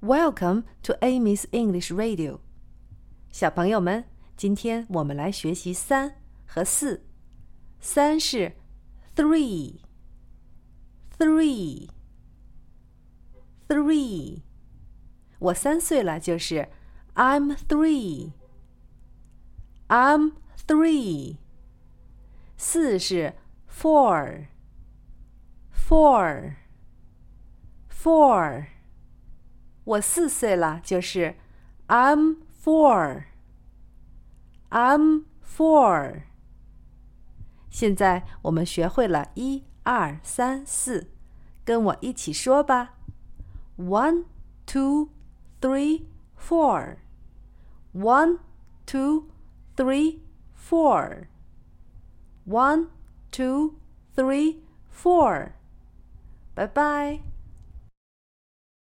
Welcome to Amy's English Radio。小朋友们，今天我们来学习三和四。三是 three，three，three。我三岁了，就是 I'm three，I'm three。四是 four，four，four。 我四岁了，就是 I'm four，I'm four。现在我们学会了一二三四，跟我一起说吧：One, two, three, four. One, two, three, four. One, two, three, four. 拜拜。